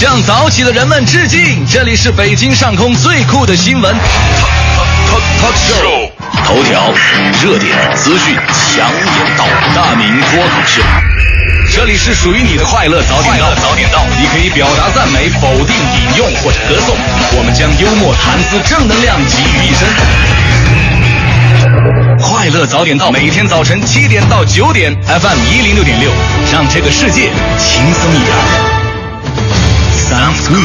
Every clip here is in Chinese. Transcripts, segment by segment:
向早起的人们致敬！这里是北京上空最酷的新闻 show，头条、热点、资讯、强言道，大明脱口秀。这里是属于你的快乐早点到，早点到，你可以表达赞美、否定、引用或者歌颂，我们将幽默、谈资、正能量集于一身。快乐早点到，每天早晨七点到九点，FM 一零六点六，让这个世界轻松一点。Sounds good.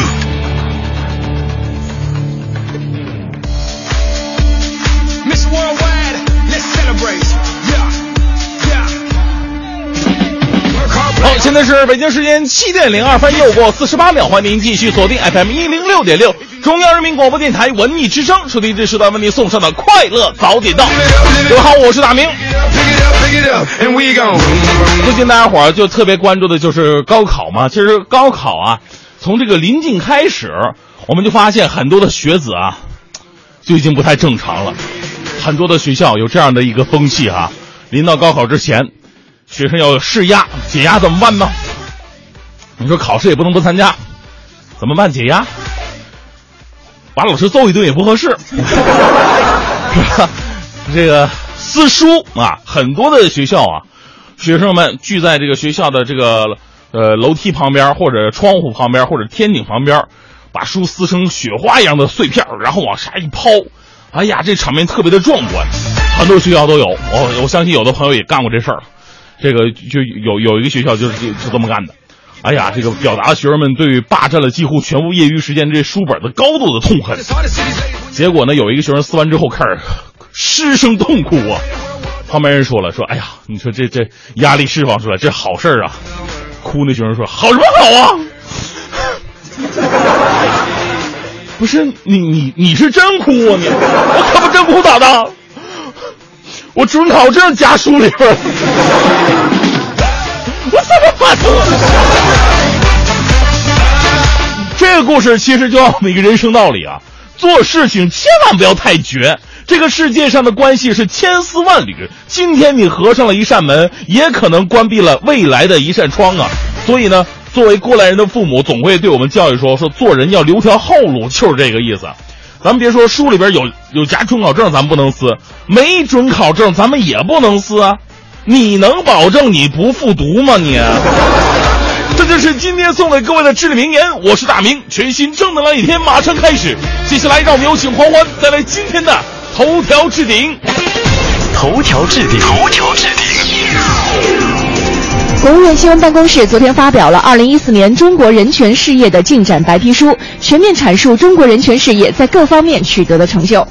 Miss Worldwide, let's celebrate. Yeah, yeah. 好，现在是北京时间七点零二分，又过四十八秒，欢迎您继续锁定 FM 一零六点六，中央人民广播电台文艺之声，收听这时段为您送上的快乐早点到。各位好，我是大明。Pick it up, pick it up, and we gon' 最近大家伙儿就特别关注的就是高考嘛。其实高考啊，从这个临近开始，我们就发现很多的学子啊，就已经不太正常了。很多的学校有这样的一个风气哈、临到高考之前，学生要释压，解压怎么办呢？你说考试也不能不参加，怎么办？解压，把老师揍一顿也不合适，是吧？这个撕书啊，很多的学校啊，学生们聚在这个学校的这个呃楼梯旁边，或者窗户旁边，或者天井旁边，把书撕成雪花一样的碎片，然后往下一抛，哎呀，这场面特别的壮观，很多学校都有。我我相信有的朋友也干过这事儿，这个就有有一个学校就是就就这么干的。哎呀，这个表达了学生们对于霸占了几乎全部业余时间这书本的高度的痛恨。结果呢，有一个学生撕完之后开始 失声痛哭啊。旁边人说了，说哎呀，你说这这压力释放出来，这好事儿啊。哭那学生说好什么好啊？不是你你你是真哭啊你？我可不真哭咋的？我准考证夹书里边，我怎么办？这个故事其实就要我们一个人生道理啊，做事情千万不要太绝。这个世界上的关系是千丝万缕，今天你合上了一扇门，也可能关闭了未来的一扇窗啊。所以呢，作为过来人的父母，总会对我们教育说，说做人要留条后路，就是这个意思。咱们别说书里边有有夹准考证，咱们不能撕；没准考证，咱们也不能撕啊。你能保证你不复读吗？你？这就是今天送给各位的至理名言。我是大明，全新正能量一天马上开始。接下来让我们有请黄欢带来今天的头条置顶。头条置顶，头条置顶。国务院新闻办公室昨天发表了二零一四年中国人权事业的进展白皮书，全面阐述中国人权事业在各方面取得的成就。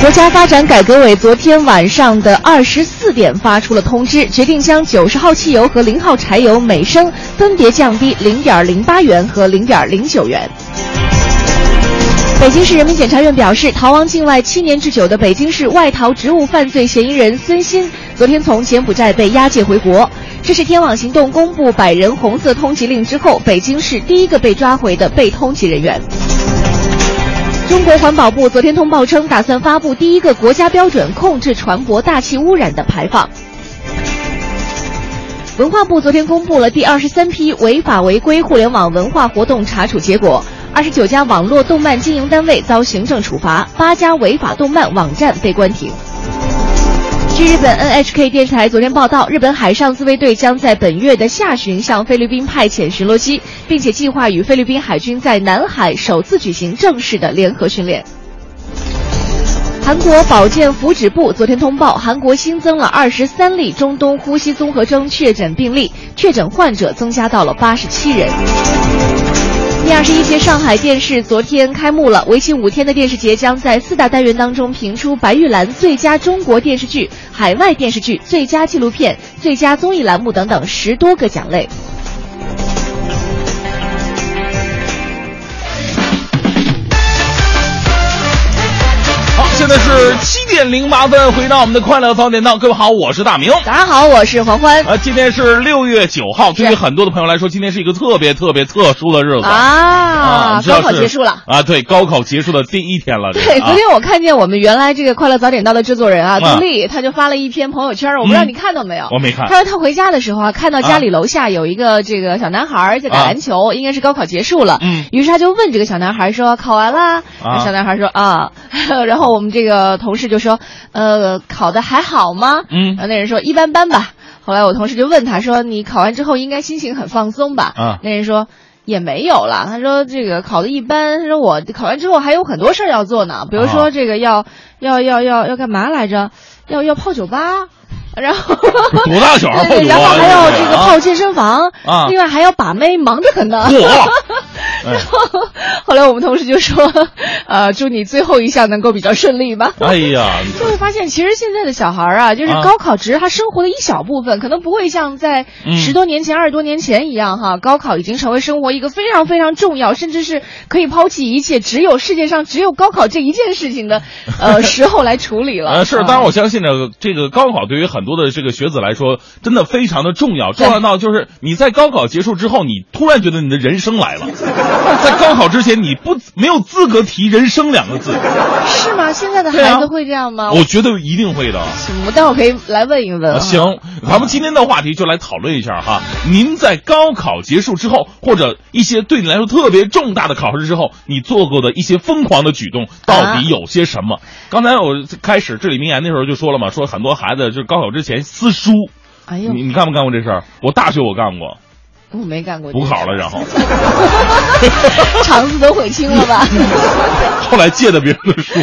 国家发展改革委昨天晚上的二十四点发出了通知，决定将九十号汽油和零号柴油每升分别降低零点零八元和零点零九元。北京市人民检察院表示，逃亡境外七年之久的北京市外逃职务犯罪嫌疑人孙鑫，昨天从柬埔寨被押解回国。这是天网行动公布百人红色通缉令之后，北京市第一个被抓回的被通缉人员。中国环保部昨天通报称，打算发布第一个国家标准控制船舶大气污染的排放。文化部昨天公布了第二十三批违法违规互联网文化活动查处结果，二十九家网络动漫经营单位遭行政处罚，八家违法动漫网站被关停。据日本 NHK 电视台昨天报道，日本海上自卫队将在本月的下旬向菲律宾派遣巡逻机，并且计划与菲律宾海军在南海首次举行正式的联合训练。韩国保健福祉部昨天通报，韩国新增了二十三例中东呼吸综合征确诊病例，确诊患者增加到了八十七人。第二十一届上海电视昨天开幕了，为期五天的电视节将在四大单元当中评出白玉兰最佳中国电视剧、海外电视剧、最佳纪录片、最佳综艺栏目等等十多个奖类。现在是七点零八分，回到我们的快乐早点到，各位好，我是大明。早上好，我是黄欢。啊，今天是六月九号，对于很多的朋友来说，今天是一个特别特别特殊的日子啊高考结束了啊，对，高考结束的第一天了。对，昨天我看见我们原来这个快乐早点到的制作人啊，啊杜丽，他就发了一篇朋友圈，我不知道你看到没有？我没看他说他回家的时候啊，看到家里楼下有一个这个小男孩在打篮球，应该是高考结束了。嗯于是他就问这个小男孩说：“考完啦？”啊小男孩说：“啊。” 然后我们这个同事就说：“呃，考的还好吗？”嗯然后那人说：“一般般吧。”后来我同事就问他说：“你考完之后应该心情很放松吧？”啊那人说。也没有啦，他说这个考的一般，他说我考完之后还有很多事儿要做呢，比如啊说这个要、要要要要干嘛来着？要要泡酒吧，然后 多大小 然后还要这个泡健身房，啊另外还要把妹，忙得很呢。嚯然后后来我们同事就说，呃，祝你最后一项能够比较顺利吧。哎呀，就会发现，其实现在的小孩啊，就是啊高考只是他生活的一小部分，可能不会像在嗯十多年前、二十多年前一样哈，高考已经成为生活一个非常非常重要，甚至是可以抛弃一切，只有世界上只有高考这一件事情的，呃，时候来处理了。呃，是，啊当然我相信呢，这个高考对于很多的这个学子来说，真的非常的重要，重要到就是你在高考结束之后，你突然觉得你的人生来了，在高考之前你不没有资格提人生两个字，是吗？现在的孩子会这样吗？我觉得一定会的。行，我待会儿可以来问一问。啊行，咱们今天的话题就来讨论一下哈。您在高考结束之后，或者一些对你来说特别重大的考试之后，你做过的一些疯狂的举动，到底有些什么？刚才我开始至理名言的时候就说了嘛，说很多孩子就是高考之前撕书。哎呦，你你干没干过这事儿？我大学我干过，我没干过。补考了，然后 肠子都悔青了吧？后来借的别人的书，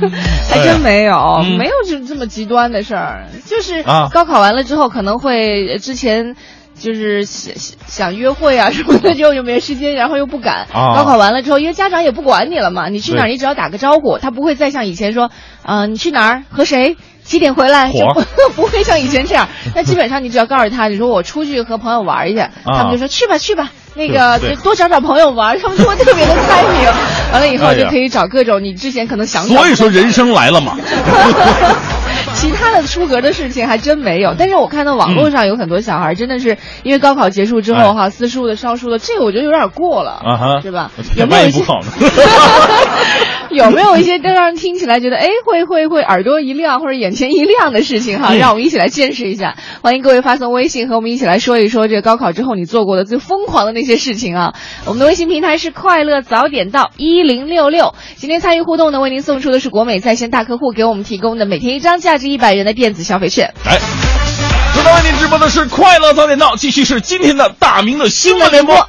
还真没有，嗯没有这这么极端的事儿，就是啊高考完了之后可能会呃之前。就是想想想约会啊什么的，就又没时间，然后又不敢。啊高考完了之后，因为家长也不管你了嘛，你去哪儿你只要打个招呼，他不会再像以前说，呃，你去哪儿和谁几点回来，就火不 不会像以前这样。那基本上你只要告诉他，你说我出去和朋友玩去，他们就说去吧去吧，那个多找找朋友玩，他们就会特别的开明。完了以后就可以找各种你之前可能想所以说人生来了嘛。其他的出格的事情还真没有，但是我看到网络上有很多小孩真的是因为高考结束之后哈，私书的、烧书的，这个我觉得有点过了，哎啊哈，是吧？有没有一些？有没有一些让人听起来觉得哎会会会耳朵一亮或者眼前一亮的事情哈？嗯让我们一起来见识一下。欢迎各位发送微信和我们一起来说一说这个高考之后你做过的最疯狂的那些事情啊！我们的微信平台是快乐早点到一零六六。今天参与互动呢，为您送出的是国美在线大客户给我们提供的每天一张价值一百元的电子消费券。来，正在为您直播的是快乐早点到，继续是今天的大明的新闻联播。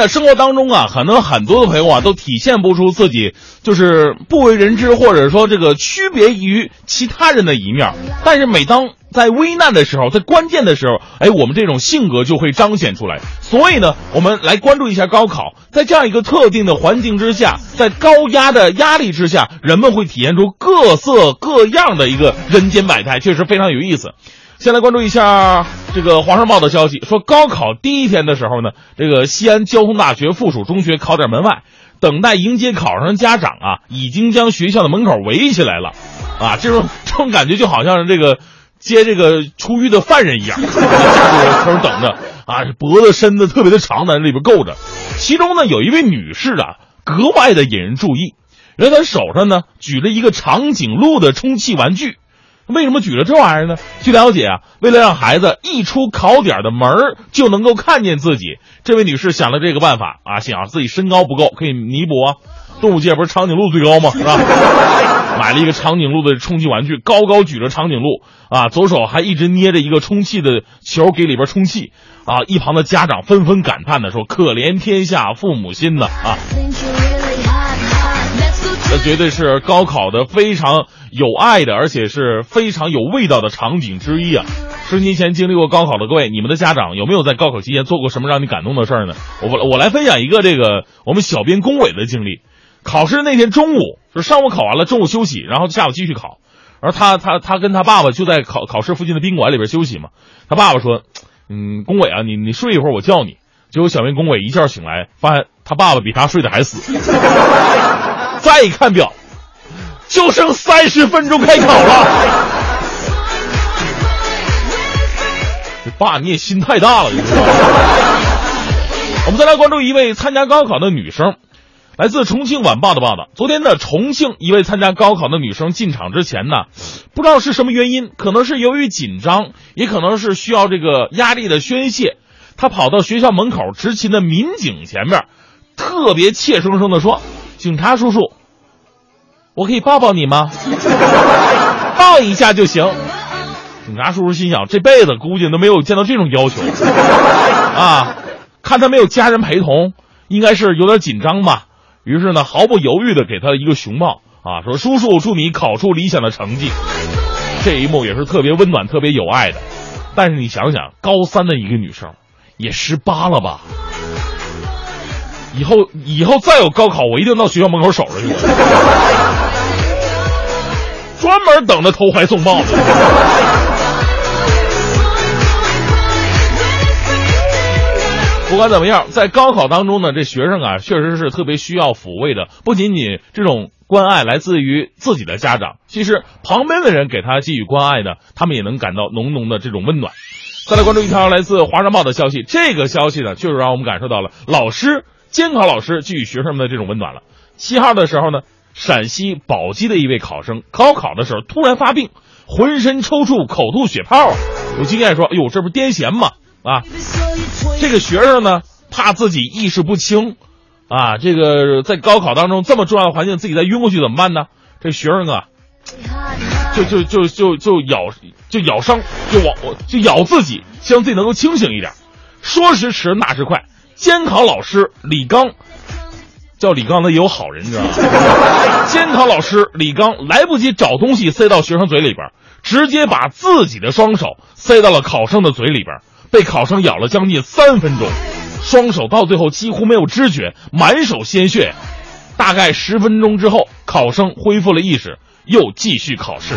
在生活当中啊，可能很多的朋友啊都体现不出自己就是不为人知，或者说这个区别于其他人的一面。但是每当在危难的时候，在关键的时候，哎，我们这种性格就会彰显出来。所以呢，我们来关注一下高考，在这样一个特定的环境之下，在高压的压力之下，人们会体现出各色各样的一个人间百态，确实非常有意思。先来关注一下这个《华商报》的消息，说高考第一天的时候呢，这个西安交通大学附属中学考点门外，等待迎接考生家长啊，已经将学校的门口围起来了，啊，这种这种感觉就好像这个接这个出狱的犯人一样，在这头等着啊，脖子伸的特别的长，在里边够着。其中呢，有一位女士啊，格外的引人注意，原来她手上呢举着一个长颈鹿的充气玩具。为什么举着这玩意儿呢？据了解啊，为了让孩子一出考点的门儿就能够看见自己，这位女士想了这个办法啊，想自己身高不够，可以弥补啊。动物界不是长颈鹿最高吗？是吧？买了一个长颈鹿的充气玩具，高高举着长颈鹿啊，左手还一直捏着一个充气的球给里边充气啊。一旁的家长纷纷感叹的说：“可怜天下父母心呐！”啊，那绝对是高考的非常有爱的，而且是非常有味道的场景之一啊！十年前经历过高考的各位，你们的家长有没有在高考期间做过什么让你感动的事儿呢？我我来分享一个这个我们小编龚伟的经历。考试那天中午，就上午考完了，中午休息，然后下午继续考。而他他他跟他爸爸就在考考试附近的宾馆里边休息嘛。他爸爸说：“嗯，龚伟啊，你你睡一会儿，我叫你。”结果小明龚伟一觉醒来，发现他爸爸比他睡得还死。再一看表，就剩三十分钟开考了。这爸你也心太大了，你知道吗？我们再来关注一位参加高考的女生。来自重庆晚报的报道，昨天呢，重庆一位参加高考的女生进场之前呢，不知道是什么原因，可能是由于紧张，也可能是需要这个压力的宣泄，她跑到学校门口执勤的民警前面，特别怯生生的说：“警察叔叔，我可以抱抱你吗？抱一下就行。”警察叔叔心想，这辈子估计都没有见到这种要求 啊！看他没有家人陪同，应该是有点紧张吧。于是呢，毫不犹豫的给他一个熊抱啊，说：“叔叔，祝你考出理想的成绩。”这一幕也是特别温暖、特别有爱的。但是你想想，高三的一个女生，也十八了吧？以后以后再有高考，我一定到学校门口守着去，专门等着投怀送抱的。不管怎么样，在高考当中呢，这学生啊，确实是特别需要抚慰的。不仅仅这种关爱来自于自己的家长，其实旁边的人给他给予关爱呢，他们也能感到浓浓的这种温暖。再来关注一条来自《华商报》的消息，这个消息呢，确实让我们感受到了老师监考老师给予学生们的这种温暖了。七号的时候呢，陕西宝鸡的一位考生高考的时候突然发病，浑身抽搐、口吐血泡。有经验说：“哎呦，这不癫痫吗？”啊。这个学生呢，怕自己意识不清，啊，这个在高考当中这么重要的环境，自己再晕过去怎么办呢？这学生啊，就就就就咬，就咬伤，就往就咬自己，希望自己能够清醒一点。说时迟，那时快，监考老师李刚，叫李刚的也有好人，知道吗？监考老师李刚来不及找东西塞到学生嘴里边，直接把自己的双手塞到了考生的嘴里边。被考生咬了将近三分钟，双手到最后几乎没有知觉，满手鲜血。大概十分钟之后，考生恢复了意识，又继续考试。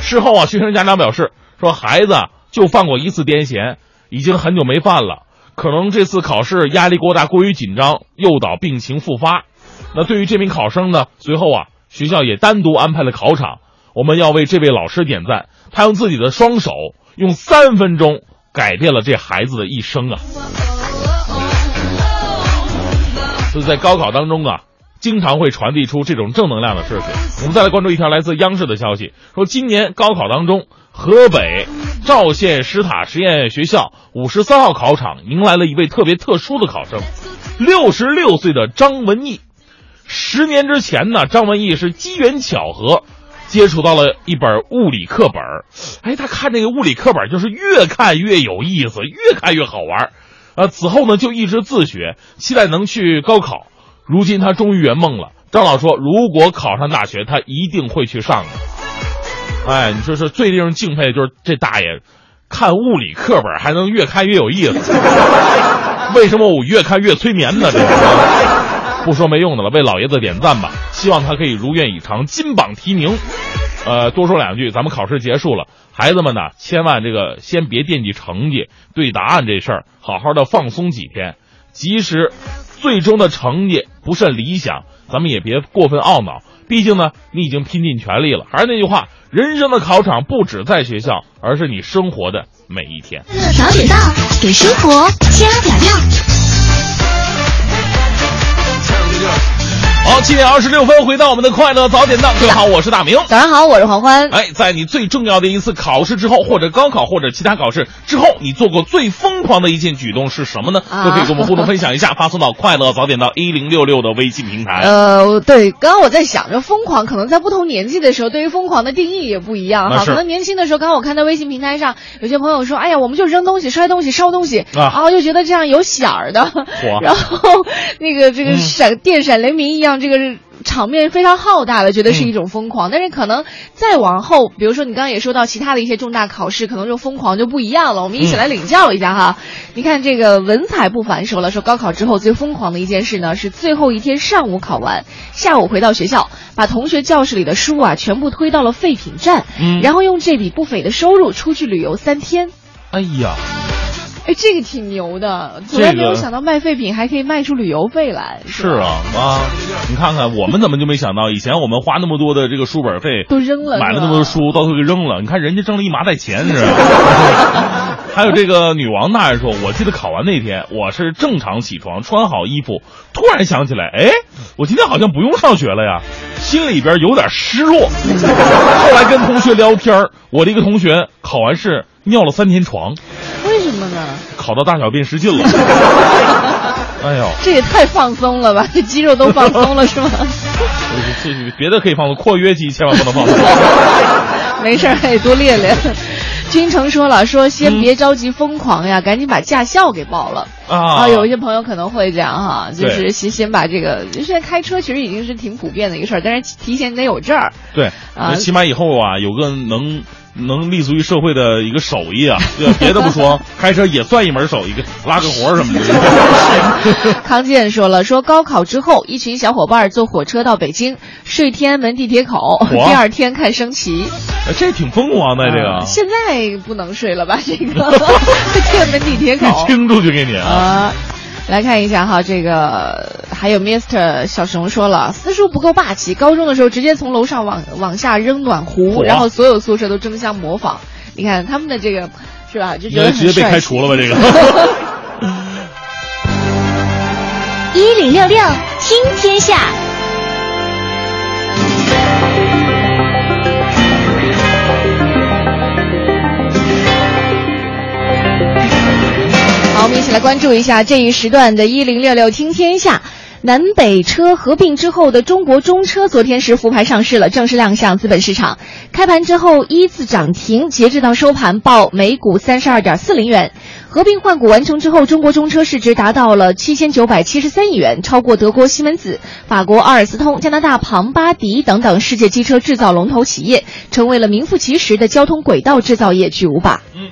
事后啊，学生家长表示说，孩子就犯过一次癫痫，已经很久没犯了，可能这次考试压力过大，过于紧张，诱导病情复发。那对于这名考生呢，随后啊，学校也单独安排了考场。我们要为这位老师点赞，他用自己的双手，用三分钟。改变了这孩子的一生啊！所以在高考当中啊，经常会传递出这种正能量的事情。我们再来关注一条来自央视的消息，说今年高考当中，河北赵县石塔实验学校五十三号考场迎来了一位特别特殊的考生，六十六岁的张文义。十年之前呢，张文义是机缘巧合。接触到了一本物理课本哎，他看这个物理课本就是越看越有意思，越看越好玩呃，此后呢就一直自学，期待能去高考。如今他终于圆梦了。张老说，如果考上大学，他一定会去上的。哎，你说说，最令人敬佩的就是这大爷，看物理课本还能越看越有意思。为什么我越看越催眠呢？这不说没用的了，为老爷子点赞吧。希望他可以如愿以偿，金榜题名。呃，多说两句，咱们考试结束了，孩子们呢，千万这个先别惦记成绩，对答案这事儿，好好的放松几天。即使最终的成绩不甚理想，咱们也别过分懊恼，毕竟呢，你已经拼尽全力了。还是那句话，人生的考场不止在学校，而是你生活的每一天。早点到，给生活加点料。好，七点二十六分，回到我们的快乐早点档。各位好，我是大明。早上好，我是黄欢。哎，在你最重要的一次考试之后，或者高考，或者其他考试之后，你做过最疯狂的一件举动是什么呢？都可以跟我们互动分享一下，发送到快乐早点到一零六六的微信平台。呃，对，刚刚我在想着疯狂，可能在不同年纪的时候，对于疯狂的定义也不一样哈。可能年轻的时候，刚刚我看到微信平台上有些朋友说，哎呀，我们就扔东西、摔东西、烧东西啊，然后就觉得这样有响儿的，然后那个这个闪电闪雷鸣一样，这个。场面非常浩大的，觉得是一种疯狂。但是可能再往后，比如说你刚刚也说到其他的一些重大考试，可能这种疯狂就不一样了。我们一起来领教一下哈。你看这个文采不凡说了，说高考之后最疯狂的一件事呢，是最后一天上午考完，下午回到学校，把同学教室里的书啊全部推到了废品站，嗯然后用这笔不菲的收入出去旅游三天。哎呀，哎，这个挺牛的，从来没有想到卖废品还可以卖出旅游费来。是啊啊！你看看我们怎么就没想到，以前我们花那么多的这个书本费，都扔了，买了那么多书，到最后给扔了。你看人家挣了一麻袋钱是吧？还有这个女王大人说，我记得考完那天，我是正常起床，穿好衣服，突然想起来，哎，我今天好像不用上学了呀，心里边有点失落。后来跟同学聊天儿我的一个同学考完试尿了三天床，为什么呢？考到大小便失禁了。哎呦，这也太放松了吧，这肌肉都放松了是吗？这这别的可以放松，括约肌千万不能放松。没事儿，还得多练练。君成说了，说先别着急疯狂呀，赶紧把驾校给报了啊有一些朋友可能会这样哈，就是先先把这个，现在开车其实已经是挺普遍的一个事儿，但是提前得有证儿。对，啊起码以后啊，有个能能立足于社会的一个手艺啊。对，别的不说，开车也算一门手艺，给拉个活什么的。康健说了，说高考之后，一群小伙伴坐火车到北京，睡天安门地铁口，第二天看升旗。哎这挺疯狂的，这个啊现在不能睡了吧？这个 天安门地铁口清出去给你啊！啊。来看一下哈，这个还有 Mr 小熊说了，私塾不够霸气，高中的时候直接从楼上往往下扔暖壶，然后所有宿舍都争相模仿。你看他们的这个是吧？就觉得直接被开除了吧？这个。一零六六听天下，一起来关注一下这一时段的“一零六六听天下”。南北车合并之后的中国中车昨天是复牌上市了，正式亮相资本市场。开盘之后依次涨停，截至到收盘报每股三十二点四零元。合并换股完成之后，中国中车市值达到了七千九百七十三亿元，超过德国西门子、法国阿尔斯通、加拿大庞巴迪等等世界机车制造龙头企业，成为了名副其实的交通轨道制造业巨无霸。嗯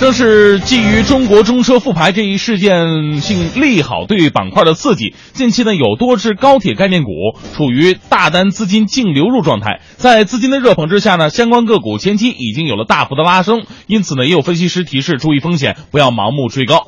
正是基于中国中车复牌这一事件性利好对板块的刺激，近期呢有多只高铁概念股处于大单资金净流入状态，在资金的热捧之下呢，相关个股前期已经有了大幅的拉升，因此呢，也有分析师提示注意风险，不要盲目追高。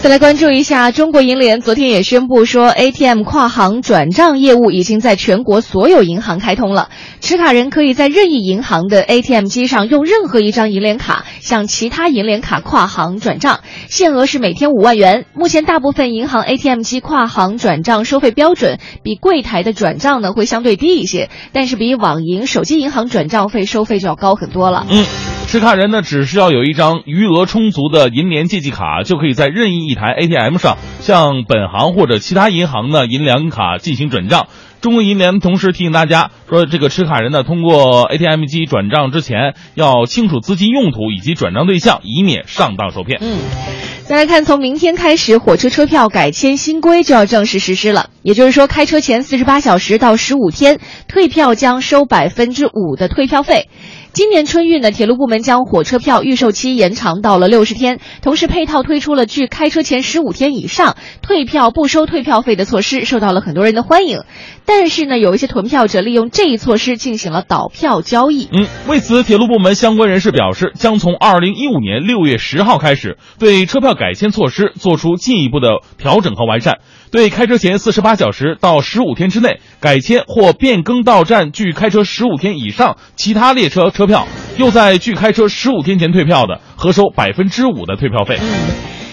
再来关注一下，中国银联昨天也宣布说，ATM 跨行转账业务已经在全国所有银行开通了。持卡人可以在任意银行的 ATM 机上用任何一张银联卡向其他银联卡跨行转账，限额是每天五万元。目前大部分银行 ATM 机跨行转账收费标准比柜台的转账呢会相对低一些，但是比网银、手机银行转账费收费就要高很多了。嗯，持卡人呢只需要有一张余额充足的银联借记卡，就可以在任意一台 ATM 上向本行或者其他银行的银联卡进行转账。中国银联同时提醒大家说，这个持卡人呢，通过 ATM 机转账之前要清楚资金用途以及转账对象，以免上当受骗。嗯，再来看，从明天开始，火车车票改签新规就要正式实施了。也就是说，开车前四十八小时到十五天，退票将收百分之五的退票费。今年春运呢，铁路部门将火车票预售期延长到了六十天，同时配套推出了距开车前十五天以上退票不收退票费的措施，受到了很多人的欢迎。但是呢，有一些囤票者利用这一措施进行了倒票交易。嗯，为此，铁路部门相关人士表示，将从二零一五年六月十号开始，对车票改签措施做出进一步的调整和完善。对开车前四十八小时到十五天之内改签或变更到站距开车十五天以上其他列车车票，又在距开车十五天前退票的，核收百分之五的退票费。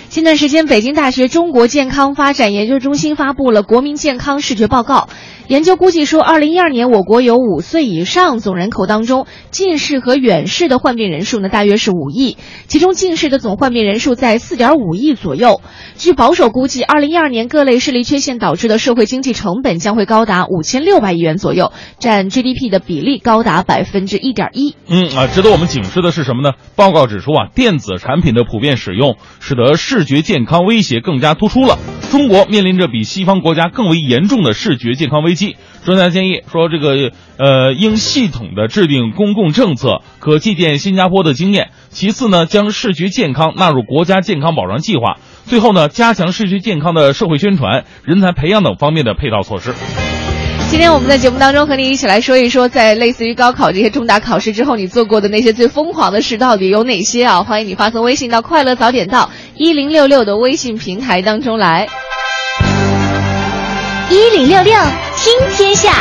近段时间，北京大学中国健康发展研究中心发布了《国民健康视觉报告》。研究估计说，二零一二年我国有五岁以上总人口当中，近视和远视的患病人数呢大约是五亿，其中近视的总患病人数在四点五亿左右。据保守估计，二零一二年各类视力缺陷导致的社会经济成本将会高达五千六百亿元左右，占 GDP 的比例高达百分之一点一。嗯啊，值得我们警示的是什么呢？报告指出啊，电子产品的普遍使用，使得视觉健康威胁更加突出了。中国面临着比西方国家更为严重的视觉健康危专家建议说，这个呃，应系统的制定公共政策，可借鉴新加坡的经验。其次呢，将视觉健康纳入国家健康保障计划。最后呢，加强视觉健康的社会宣传、人才培养等方面的配套措施。今天我们在节目当中和你一起来说一说，在类似于高考这些重大考试之后，你做过的那些最疯狂的事到底有哪些啊？欢迎你发送微信到“快乐早点到”一零六六的微信平台当中来。一零六六听天下，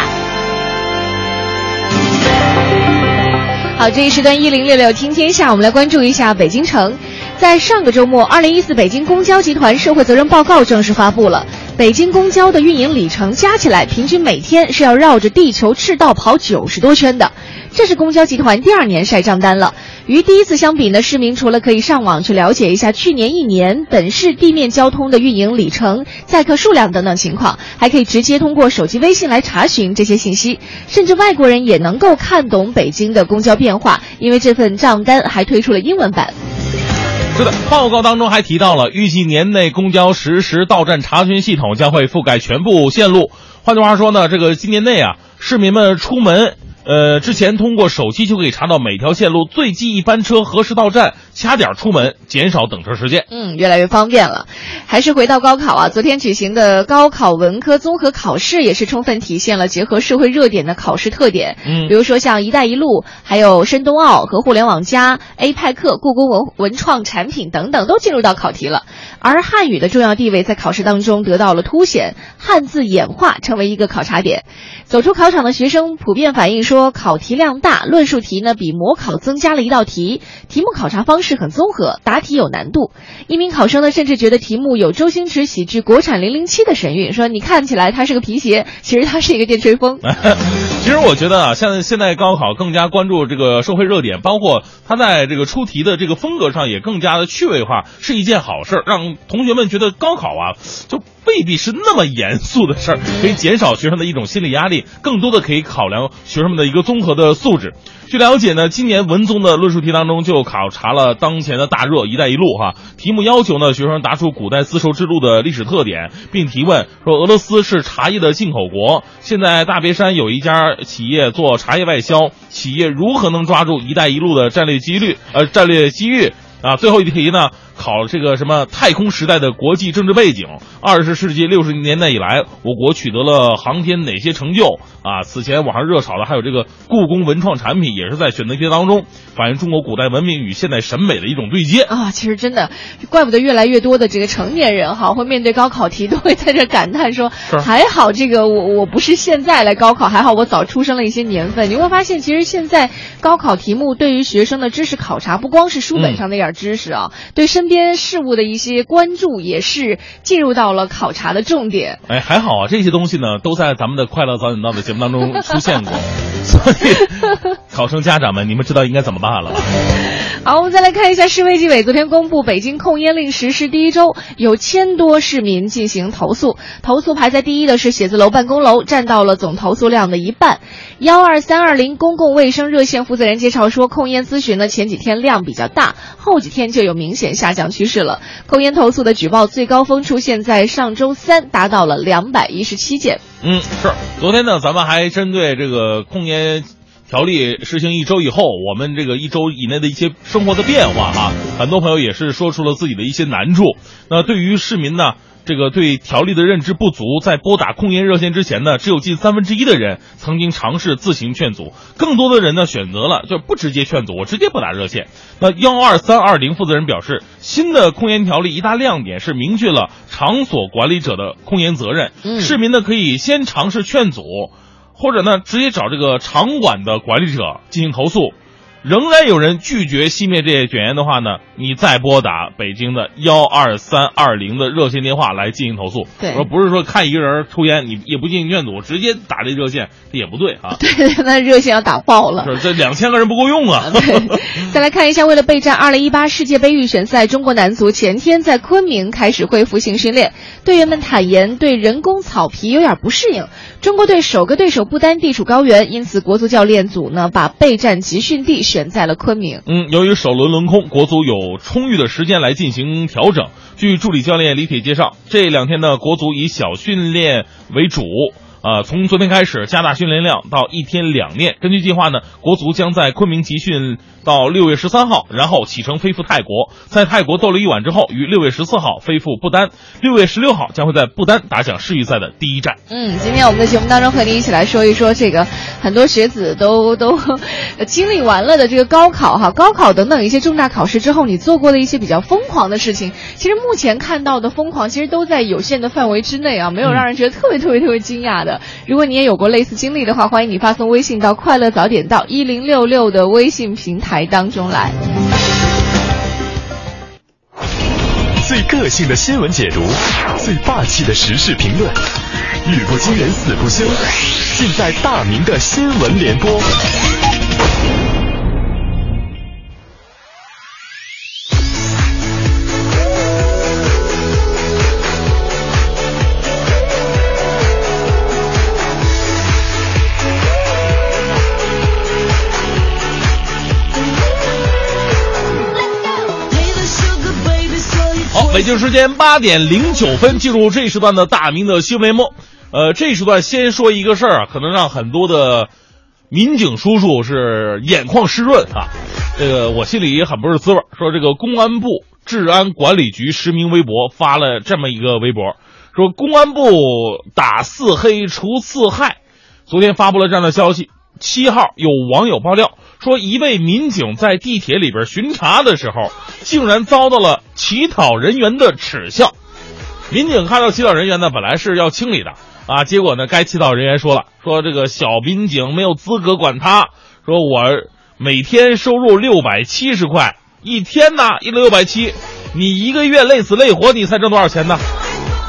好，这一时段一零六六听天下，我们来关注一下北京城。在上个周末，二零一四北京公交集团社会责任报告正式发布了。北京公交的运营里程加起来，平均每天是要绕着地球赤道跑九十多圈的。这是公交集团第二年晒账单了。与第一次相比呢，市民除了可以上网去了解一下去年一年本市地面交通的运营里程、载客数量等等情况，还可以直接通过手机微信来查询这些信息。甚至外国人也能够看懂北京的公交变化，因为这份账单还推出了英文版。是的，报告当中还提到了，预计年内公交实时到站查询系统将会覆盖全部线路。换句话说呢，这个今年内啊，市民们出门。呃，之前通过手机就可以查到每条线路最近一班车何时到站，掐点出门，减少等车时间。嗯，越来越方便了。还是回到高考啊，昨天举行的高考文科综合考试也是充分体现了结合社会热点的考试特点。嗯，比如说像“一带一路”、还有深冬奥和互联网加、A 派克、故宫文文创产品等等都进入到考题了。而汉语的重要地位在考试当中得到了凸显，汉字演化成为一个考察点。走出考场的学生普遍反映说，说考题量大，论述题呢比模考增加了一道题，题目考察方式很综合，答题有难度。一名考生呢甚至觉得题目有周星驰喜剧国产零零七的神韵，说你看起来它是个皮鞋，其实它是一个电吹风。其实我觉得啊，像现在高考更加关注这个社会热点，包括它在这个出题的这个风格上也更加的趣味化，是一件好事，让同学们觉得高考啊就未必是那么严肃的事儿，可以减少学生的一种心理压力，更多的可以考量学生们的一个综合的素质。据了解呢，今年文综的论述题当中就考察了当前的大热“一带一路”哈，题目要求呢学生答出古代丝绸之路的历史特点，并提问说俄罗斯是茶叶的进口国，现在大别山有一家企业做茶叶外销，企业如何能抓住“一带一路”的战略几率呃战略机遇啊？最后一题呢？考这个什么太空时代的国际政治背景？二十世纪六十年代以来，我国取得了航天哪些成就啊？此前网上热炒的还有这个故宫文创产品，也是在选择题当中反映中国古代文明与现代审美的一种对接啊。其实真的，怪不得越来越多的这个成年人哈，会面对高考题都会在这感叹说，还好这个我我不是现在来高考，还好我早出生了一些年份。你会发现，其实现在高考题目对于学生的知识考察，不光是书本上那点知识啊，对身边事物的一些关注，也是进入到了考察的重点。哎，还好啊，这些东西呢，都在咱们的快乐早点到的节目当中出现过，所以考生家长们，你们知道应该怎么办了吧？好，我们再来看一下市卫计委昨天公布，北京控烟令实施第一周，有千多市民进行投诉，投诉排在第一的是写字楼、办公楼，占到了总投诉量的一半。幺二三二零公共卫生热线负责人介绍说，控烟咨询呢前几天量比较大，后几天就有明显下降趋势了。控烟投诉的举报最高峰出现在上周三，达到了两百一十七件。嗯，是。昨天呢，咱们还针对这个控烟。条例实行一周以后，我们这个一周以内的一些生活的变化哈，很多朋友也是说出了自己的一些难处。那对于市民呢，这个对条例的认知不足，在拨打控烟热线之前呢，只有近三分之一的人曾经尝试自行劝阻，更多的人呢选择了就不直接劝阻，我直接拨打热线。那幺二三二零负责人表示，新的控烟条例一大亮点是明确了场所管理者的控烟责任，市民呢可以先尝试劝阻。或者呢，直接找这个场馆的管理者进行投诉。仍然有人拒绝熄灭这些卷烟的话呢，你再拨打北京的幺二三二零的热线电话来进行投诉。对，说不是说看一个人抽烟，你也不进行劝阻，直接打这热线，这也不对啊。对，那热线要打爆了。是，这两千个人不够用啊。对，再来看一下，为了备战二零一八世界杯预选赛，中国男足前天在昆明开始恢复性训练，队员们坦言对人工草皮有点不适应。中国队首个对手不丹地处高原，因此国足教练组呢把备战集训地。选在了昆明。嗯，由于首轮轮空，国足有充裕的时间来进行调整。据助理教练李铁介绍，这两天呢，国足以小训练为主。呃，从昨天开始加大训练量到一天两练。根据计划呢，国足将在昆明集训到六月十三号，然后启程飞赴泰国，在泰国逗留一晚之后，于六月十四号飞赴不丹，六月十六号将会在不丹打响世预赛的第一战。嗯，今天我们的节目当中和您一起来说一说这个很多学子都都呃 经历完了的这个高考哈，高考等等一些重大考试之后，你做过的一些比较疯狂的事情。其实目前看到的疯狂，其实都在有限的范围之内啊，没有让人觉得特别特别特别惊讶的。如果你也有过类似经历的话，欢迎你发送微信到“快乐早点到一零六六”的微信平台当中来。最个性的新闻解读，最霸气的时事评论，语不惊人死不休，尽在大明的新闻联播。北京时间八点零九分，进入这一时段的大明的新闻联播。呃，这一时段先说一个事儿啊，可能让很多的民警叔叔是眼眶湿润啊。这个我心里也很不是滋味。说这个公安部治安管理局实名微博发了这么一个微博，说公安部打四黑除四害，昨天发布了这样的消息。七号有网友爆料说，一位民警在地铁里边巡查的时候，竟然遭到了乞讨人员的耻笑。民警看到乞讨人员呢，本来是要清理的啊，结果呢，该乞讨人员说了，说这个小民警没有资格管他，说我每天收入六百七十块，一天呢一六百七，你一个月累死累活，你才挣多少钱呢？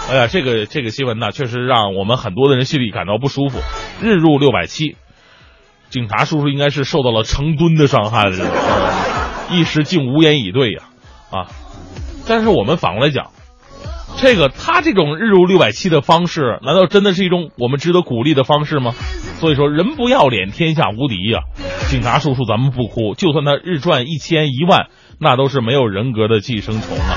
哎呀，这个这个新闻呢，确实让我们很多的人心里感到不舒服。日入六百七。警察叔叔应该是受到了成吨的伤害了，一时竟无言以对呀，啊！但是我们反过来讲，这个他这种日入六百七的方式，难道真的是一种我们值得鼓励的方式吗？所以说，人不要脸，天下无敌呀！警察叔叔，咱们不哭，就算他日赚一千一万，那都是没有人格的寄生虫啊！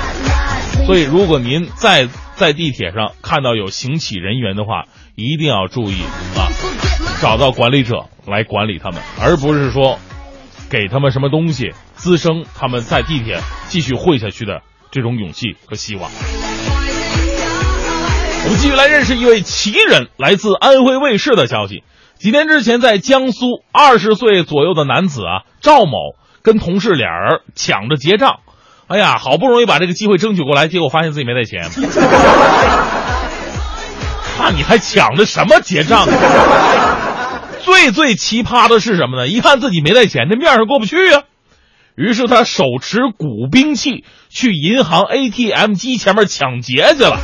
所以，如果您在在地铁上看到有行乞人员的话，一定要注意啊！找到管理者来管理他们，而不是说给他们什么东西滋生他们在地铁继续混下去的这种勇气和希望。我们继续来认识一位奇人，来自安徽卫视的消息。几天之前，在江苏，二十岁左右的男子啊赵某跟同事俩人抢着结账，哎呀，好不容易把这个机会争取过来，结果发现自己没带钱。那你还抢着什么结账？最最奇葩的是什么呢？一看自己没带钱，这面上过不去啊。于是他手持古兵器去银行 ATM 机前面抢劫去了。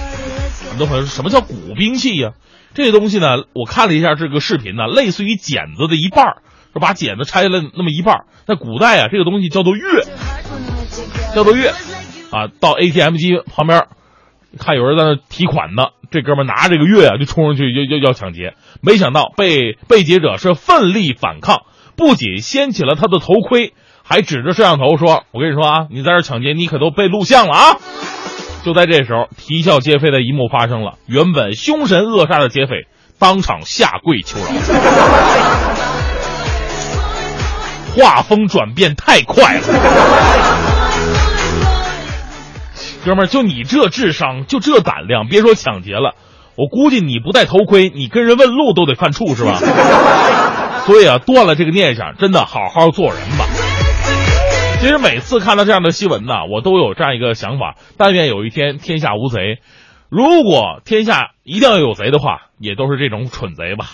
很多朋友说，什么叫古兵器呀？这个东西呢，我看了一下这个视频呢，类似于剪子的一半说把剪子拆下来那么一半儿在古代啊，这个东西叫做钺，叫做钺啊。到 ATM 机旁边，看有人在那提款呢。这哥们拿着这个月啊，就冲上去要要要抢劫，没想到被被劫者是奋力反抗，不仅掀起了他的头盔，还指着摄像头说：“我跟你说啊，你在这抢劫，你可都被录像了啊！”就在这时候，啼笑皆非的一幕发生了，原本凶神恶煞的劫匪当场下跪求饶，画风转变太快了。哥们儿，就你这智商，就这胆量，别说抢劫了，我估计你不戴头盔，你跟人问路都得犯怵，是吧？所以啊，断了这个念想，真的好好做人吧。其实每次看到这样的新闻呢，我都有这样一个想法：但愿有一天天下无贼。如果天下一定要有贼的话，也都是这种蠢贼吧。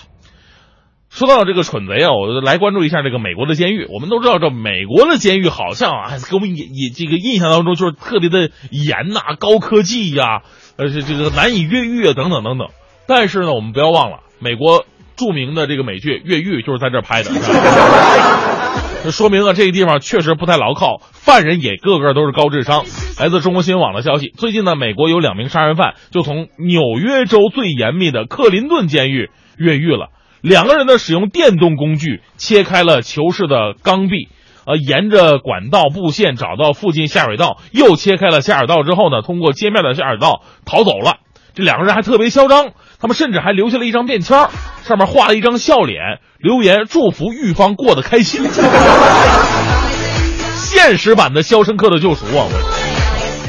说到这个蠢贼啊，我来关注一下这个美国的监狱。我们都知道，这美国的监狱好像啊，给我们也也这个印象当中就是特别的严呐，高科技呀，呃，这这个难以越狱啊，等等等等。但是呢，我们不要忘了，美国著名的这个美剧《越狱》就是在这儿拍的，这说明啊，这个地方确实不太牢靠，犯人也个个都是高智商。来自中国新闻网的消息，最近呢，美国有两名杀人犯就从纽约州最严密的克林顿监狱越狱了。两个人呢，使用电动工具切开了囚室的钢壁，呃，沿着管道布线找到附近下水道，又切开了下水道之后呢，通过街面的下水道逃走了。这两个人还特别嚣张，他们甚至还留下了一张便签上面画了一张笑脸，留言祝福狱方过得开心。现实版的《肖申克的救赎》啊，我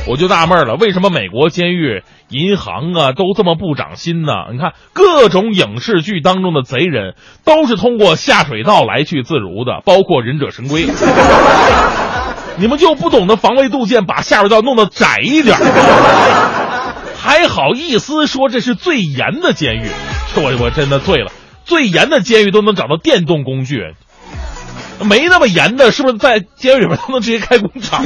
我就纳闷了，为什么美国监狱、银行啊都这么不长心呢？你看各种影视剧当中的贼人都是通过下水道来去自如的，包括忍者神龟。你们就不懂得防微杜渐，把下水道弄得窄一点，还好意思说这是最严的监狱？我我真的醉了，最严的监狱都能找到电动工具。没那么严的，是不是在监狱里边都能直接开工厂？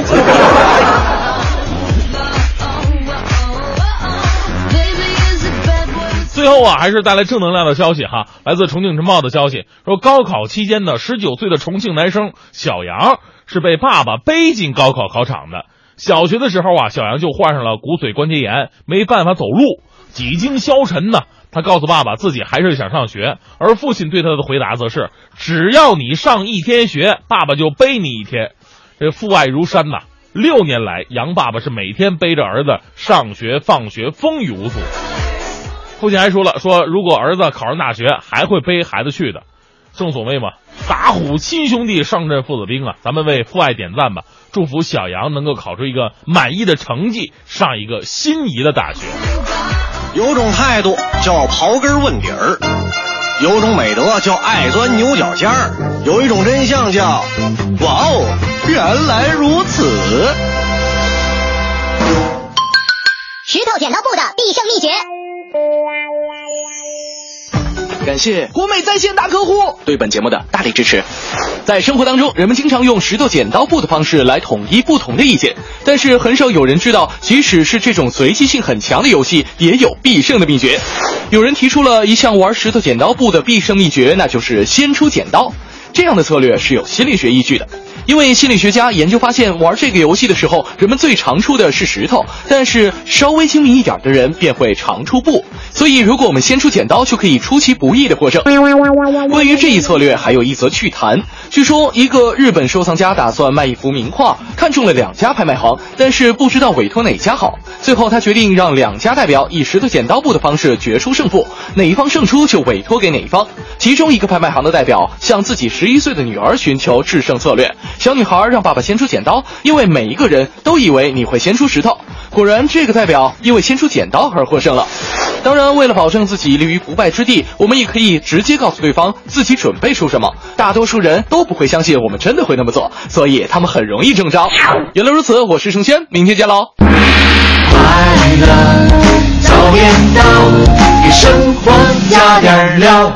最后啊，还是带来正能量的消息哈，来自重庆晨报的消息说，高考期间的，十九岁的重庆男生小杨是被爸爸背进高考考场的。小学的时候啊，小杨就患上了骨髓关节炎，没办法走路，几经消沉呢，他告诉爸爸自己还是想上学，而父亲对他的回答则是：只要你上一天学，爸爸就背你一天。这父爱如山呐。六年来，杨爸爸是每天背着儿子上学放学，风雨无阻。父亲还说了，说如果儿子考上大学，还会背孩子去的。正所谓嘛，打虎亲兄弟，上阵父子兵啊！咱们为父爱点赞吧，祝福小杨能够考出一个满意的成绩，上一个心仪的大学。有种态度叫刨根问底儿，有种美德叫爱钻牛角尖儿，有一种真相叫哇哦，原来如此。石头剪刀布的必胜秘诀。感谢国美在线大客户对本节目的大力支持。在生活当中，人们经常用石头剪刀布的方式来统一不同的意见，但是很少有人知道，即使是这种随机性很强的游戏，也有必胜的秘诀。有人提出了一项玩石头剪刀布的必胜秘诀，那就是先出剪刀。这样的策略是有心理学依据的。因为心理学家研究发现，玩这个游戏的时候，人们最常出的是石头，但是稍微精明一点的人便会常出布。所以，如果我们先出剪刀，就可以出其不意的获胜。关于这一策略，还有一则趣谈。据说，一个日本收藏家打算卖一幅名画，看中了两家拍卖行，但是不知道委托哪家好。最后，他决定让两家代表以石头剪刀布的方式决出胜负，哪一方胜出就委托给哪一方。其中一个拍卖行的代表向自己十一岁的女儿寻求制胜策略。小女孩让爸爸先出剪刀，因为每一个人都以为你会先出石头。果然，这个代表因为先出剪刀而获胜了。当然，为了保证自己立于不败之地，我们也可以直接告诉对方自己准备出什么。大多数人都不会相信我们真的会那么做，所以他们很容易中招。原来如此，我是盛轩，明天见喽。快乐早点到，给生活加点料。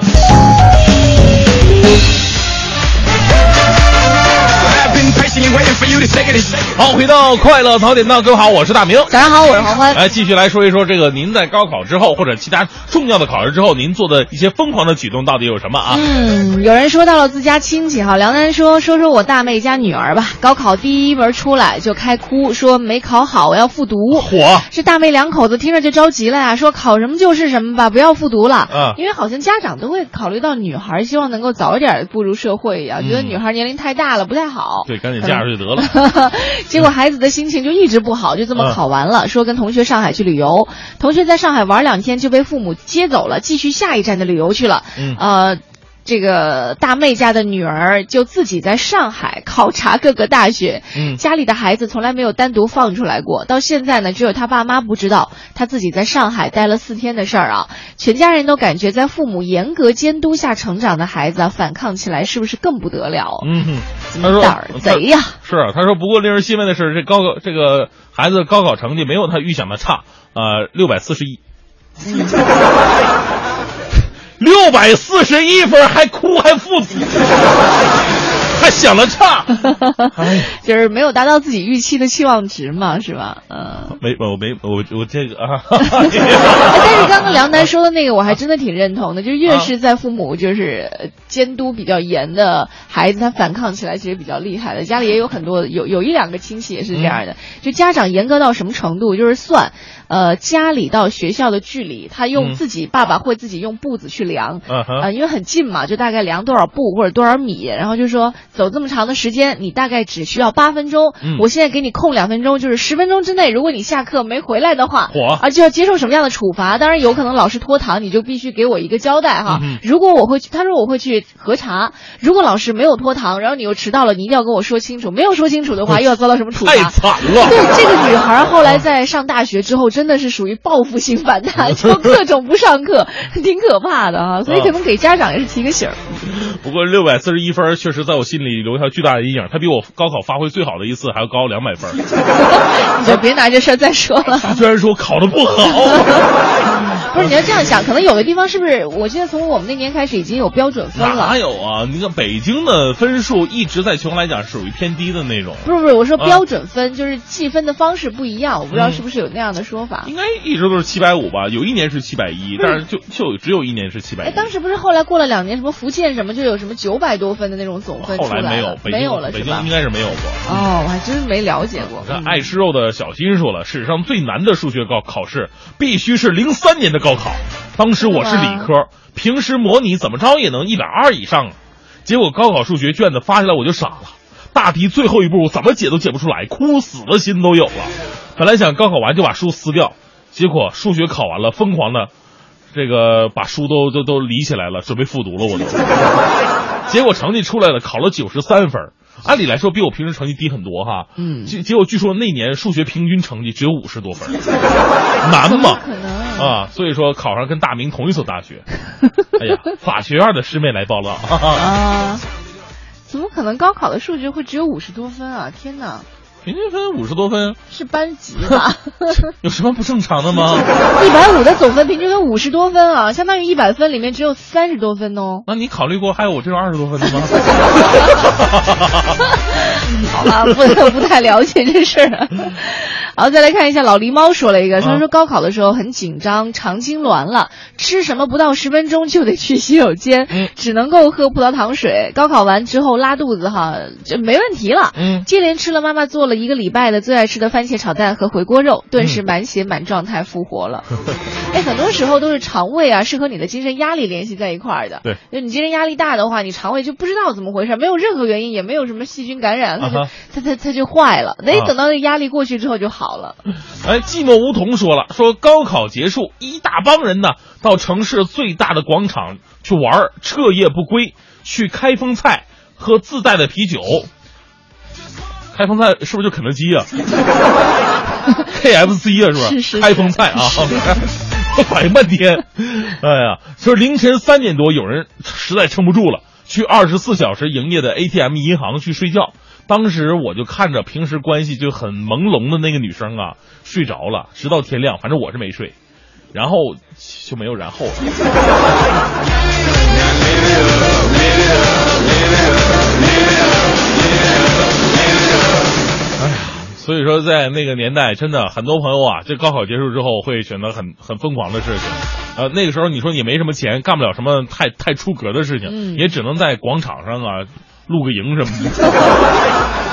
好，回到快乐早点到，各位好，我是大明。早上好，我是黄欢。来继续来说一说这个，您在高考之后或者其他重要的考试之后，您做的一些疯狂的举动到底有什么啊？嗯，有人说到了自家亲戚哈，梁楠说说说我大妹家女儿吧，高考第一门出来就开哭，说没考好，我要复读。火这大妹两口子听着就着急了呀，说考什么就是什么吧，不要复读了。嗯因为好像家长都会考虑到女孩，希望能够早一点步入社会一样，觉得女孩年龄太大了不太好。对，赶紧嫁出去得了。结果孩子的心情就一直不好，就这么考完了。说跟同学上海去旅游，同学在上海玩两天就被父母接走了，继续下一站的旅游去了。嗯呃。这个大妹家的女儿就自己在上海考察各个大学，嗯家里的孩子从来没有单独放出来过，到现在呢，只有他爸妈不知道他自己在上海待了四天的事儿啊。全家人都感觉在父母严格监督下成长的孩子啊，反抗起来是不是更不得了？嗯哼，他说胆儿贼呀！是啊，他说不过令人欣慰的是，这高考这个孩子高考成绩没有他预想的差，呃，六百四十一。六百四十一分还哭还负子，还想的差，哎，就是没有达到自己预期的期望值嘛，是吧？嗯。没我没我我这个啊，哎但是 刚刚梁楠说的那个，我还真的挺认同的。就是越是在父母就是呃监督比较严的孩子，他反抗起来其实比较厉害的。家里也有很多有有一两个亲戚也是这样的，就家长严格到什么程度，就是算呃家里到学校的距离，他用嗯自己、爸爸会自己用步子去量，啊呃，因为很近嘛，就大概量多少步或者多少米，然后就说走这么长的时间，你大概只需要八分钟。嗯我现在给你空两分钟，就是十分钟之内，如果你下课没回来的话，嚯啊，就要接受什么样的处罚？当然有可能老师拖堂，你就必须给我一个交代哈。嗯如果我会去，他说我会去核查。如果老师没有拖堂，然后你又迟到了，你一定要跟我说清楚。没有说清楚的话，又要遭到什么处罚？太惨了。对这个女孩后来在上大学之后，真的是属于报复性反弹，就各种不上课，挺可怕的啊。所以可能给家长也是提个醒儿。不过六百四十一分确实在我心里留下巨大的阴影，她比我高考发挥最好的一次还要高两百分。你就别拿这事儿再说了。虽然说考的不好，不是你要这样想，可能有的地方是不是？我记得从我们那年开始已经有标准分了哪。有啊？你看北京的分数一直在全国来讲是属于偏低的那种，不是不是，我说啊标准分、就是计分的方式不一样，我不知道嗯是不是有那样的说法。应该一直都是七百五吧？有一年是七百一，但是就就只有一年是七百哎，一。当时不是后来过了两年，什么福建什么就有什么九百多分的那种总分出后来没有，，北京没有了北京应？该是没有过。哦，我还真没了解过。那爱吃肉的小新说了，史上最难的数学高考试必须是零三年的高考，当时我是理科，平时模拟怎么着也能一百二以上啊，结果高考数学卷子发下来我就傻了，大题最后一步我怎么解都解不出来，哭死了心都有了。本来想高考完就把书撕掉，结果数学考完了，疯狂的这个把书都都都理起来了，准备复读了我都。结果成绩出来了，考了九十三分，按理来说比我平时成绩低很多哈。嗯结结果据说那年数学平均成绩只有五十多分，难吗？可能啊，所以说考上跟大明同一所大学。哎呀，法学院的师妹来报道。啊，怎么可能高考的数据会只有五十多分啊？天哪，平均分五十多分，是班级吧？有什么不正常的吗？一百五的总分平均分五十多分啊，相当于一百分里面只有三十多分哦。那你考虑过还有我这种二十多分的吗？好吧，不不太了解这事儿。好，再来看一下老狸猫说了一个，他说高考的时候很紧张，肠痉挛了，吃什么不到十分钟就得去洗手间，嗯只能够喝葡萄糖水。高考完之后拉肚子哈，就没问题了。嗯接连吃了妈妈做了一个礼拜的最爱吃的番茄炒蛋和回锅肉，顿时嗯满血满状态复活了。哎，很多时候都是肠胃啊，是和你的精神压力联系在一块儿的。对，就你精神压力大的话，你肠胃就不知道怎么回事，没有任何原因，也没有什么细菌感染，它就、它它它就坏了。那一等到那压力过去之后就好了。哎，寂寞梧桐说了，说高考结束，一大帮人呢到城市最大的广场去玩儿，彻夜不归，去开封菜喝自带的啤酒。开封菜是不是就肯德基啊？KFC 啊，是吧？是开封菜啊，反应半天。哎呀，说凌晨三点多，有人实在撑不住了，去二十四小时营业的 ATM 银行去睡觉。当时我就看着平时关系就很朦胧的那个女生啊睡着了，直到天亮，反正我是没睡，然后就没有然后了。哎呀，所以说在那个年代，真的很多朋友啊，这高考结束之后会选择很很疯狂的事情。呃，那个时候你说你没什么钱，干不了什么太太出格的事情，嗯也只能在广场上啊露个营什么的。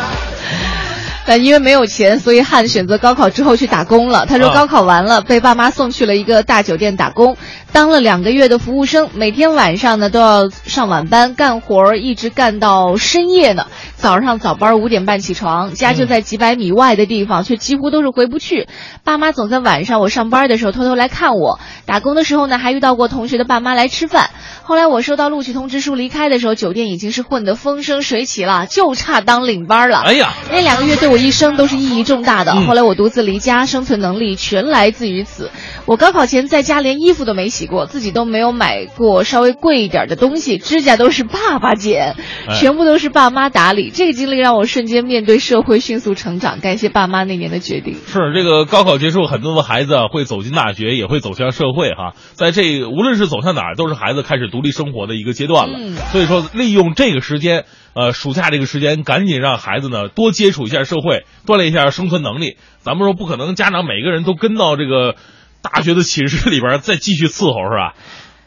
但因为没有钱，所以汉选择高考之后去打工了。他说啊高考完了，被爸妈送去了一个大酒店打工，当了两个月的服务生，每天晚上呢都要上晚班，干活一直干到深夜呢。早上早班五点半起床，家就在几百米外的地方，却几乎都是回不去。爸妈总在晚上我上班的时候偷偷来看我。打工的时候呢，还遇到过同学的爸妈来吃饭。后来我收到录取通知书离开的时候，酒店已经是混得风生水起了，就差当领班了。哎呀，那两个月对我一生都是意义重大的。嗯后来我独自离家，生存能力全来自于此。我高考前在家连衣服都没洗过，自己都没有买过稍微贵一点的东西，指甲都是爸爸剪，哎全部都是爸妈打理。这个经历让我瞬间面对社会迅速成长，感谢爸妈那年的决定。是这个高考结束，很多的孩子啊会走进大学，也会走向社会哈。在这无论是走向哪儿，都是孩子开始独立生活的一个阶段了。嗯所以说，利用这个时间，呃，暑假这个时间，赶紧让孩子呢多接触一下社会，锻炼一下生存能力。咱们说不可能，家长每个人都跟到这个大学的寝室里边再继续伺候是吧？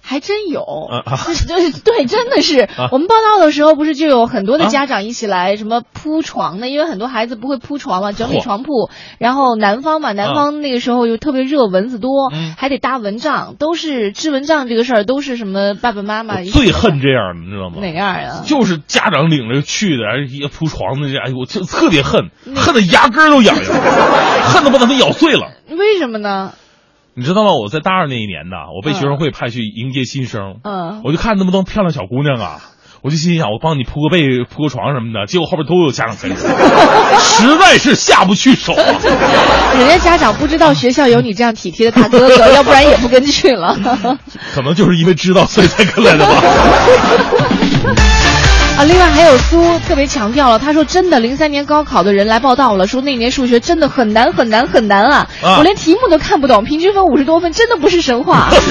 还真有，啊啊对对，真的是。啊我们报道的时候，不是就有很多的啊家长一起来什么铺床的，因为很多孩子不会铺床嘛，整理床铺。然后南方嘛，南方那个时候又特别热，蚊子多，嗯还得搭蚊帐，都是织蚊帐这个事儿，都是什么爸爸妈妈最恨这样的，你知道吗？哪样啊？就是家长领着去的，然后一铺床的这，哎呦，我就特别恨，嗯恨得牙根儿都痒痒，恨得把他们咬碎了。为什么呢？你知道吗？我在大二那一年呢，我被学生会派去迎接新生，嗯，我就看那么多漂亮小姑娘啊，我就心想，我帮你铺个被、铺个床什么的，结果后边都有家长跟着，实在是下不去手啊。人家家长不知道学校有你这样体贴的大哥哥，要不然也不跟去了。可能就是因为知道，所以才跟来的吧。啊，另外还有苏特别强调了，他说真的，零三年高考的人来报道了，说那年数学真的很难很难很难啊，啊我连题目都看不懂，平均分五十多分，真的不是神话。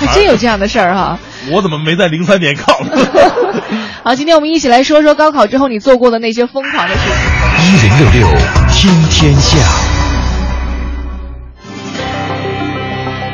还真有这样的事儿哈。我怎么没在零三年考呢？好，今天我们一起来说说高考之后你做过的那些疯狂的事情。一零六六听天下。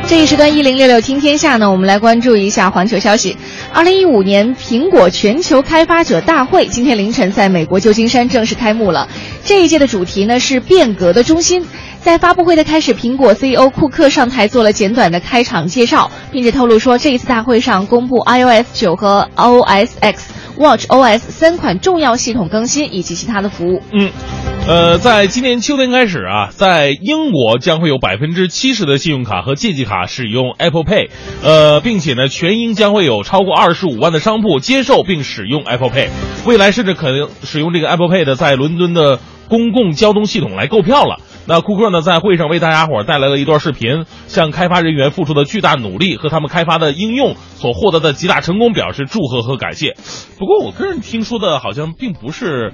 这一时段一零六六听天下呢，我们来关注一下环球消息。二零一五年苹果全球开发者大会今天凌晨在美国旧金山正式开幕了。这一届的主题呢是变革的中心。在发布会的开始，苹果 CEO 库克上台做了简短的开场介绍，并且透露说，这一次大会上公布 iOS 九和 OS X、Watch OS 三款重要系统更新以及其他的服务。嗯，呃，在今年秋天开始啊，在英国将会有百分之七十的信用卡和借记卡使用 Apple Pay，呃，并且呢，全英将会有超过二十五万的商铺接受并使用 Apple Pay，未来甚至可能使用这个 Apple Pay 的在伦敦的公共交通系统来购票了。那库克呢，在会上为大家伙儿带来了一段视频，向开发人员付出的巨大努力和他们开发的应用所获得的极大成功表示祝贺和感谢。不过，我个人听说的好像并不是